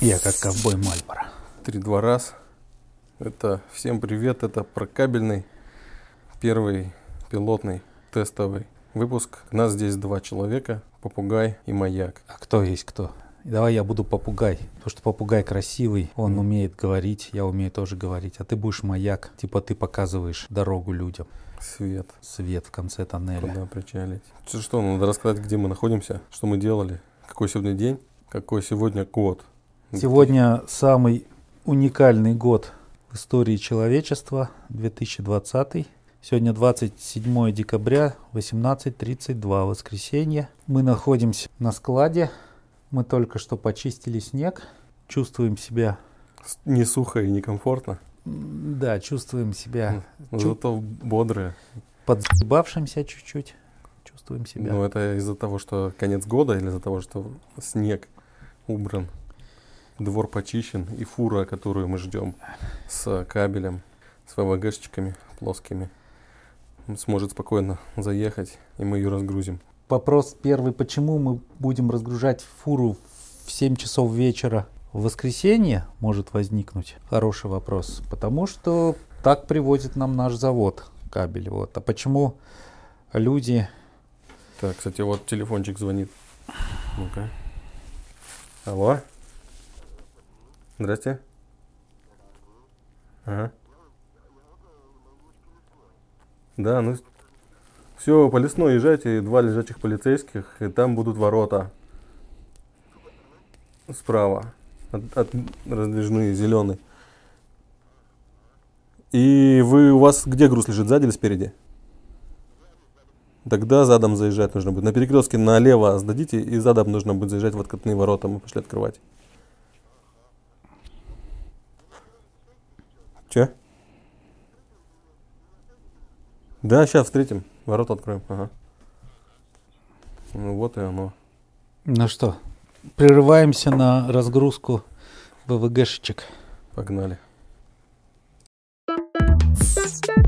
я как ковбой Мальборо. Три-два раз. Это всем привет, это прокабельный первый пилотный тестовый выпуск. У нас здесь два человека, попугай и маяк. А кто есть кто? Давай я буду попугай, потому что попугай красивый, он Мгм. умеет говорить, я умею тоже говорить, а ты будешь маяк, типа ты показываешь дорогу людям, Свет, свет в конце тоннеля. куда причалить. Что, что, надо рассказать, где мы находимся, что мы делали, какой сегодня день, какой сегодня год. Сегодня самый уникальный год в истории человечества, 2020. Сегодня 27 декабря, 18.32, воскресенье. Мы находимся на складе. Мы только что почистили снег. Чувствуем себя, Не сухо и некомфортно, да, чувствуем себя зато бодрые. подзабавшимся чуть-чуть. Чувствуем себя. Но это из-за того, что конец года или из-за того, что снег убран, двор почищен и фура, которую мы ждем с кабелем, с ВВГшечками плоскими, сможет спокойно заехать, и мы ее разгрузим. Вопрос первый. Почему мы будем разгружать фуру в 7 часов вечера в воскресенье? Может возникнуть хороший вопрос. Потому что так привозит нам наш завод кабель. Вот. А почему люди... Так, кстати, вот телефончик звонит. Ну-ка. Алло? Здрасте. Ага. Да, ну все, по лесной езжайте, два лежачих полицейских, и там будут ворота. Справа. От, от раздвижные, зеленые. И вы, у вас где груз лежит, сзади или спереди? Тогда задом заезжать нужно будет. На перекрестке налево сдадите, и задом нужно будет заезжать в откатные ворота. Мы пошли открывать. Че? Да, сейчас встретим. Ворота откроем. Ага. Ну вот и оно. Ну что, прерываемся на разгрузку ВВГшечек. Погнали. Thank.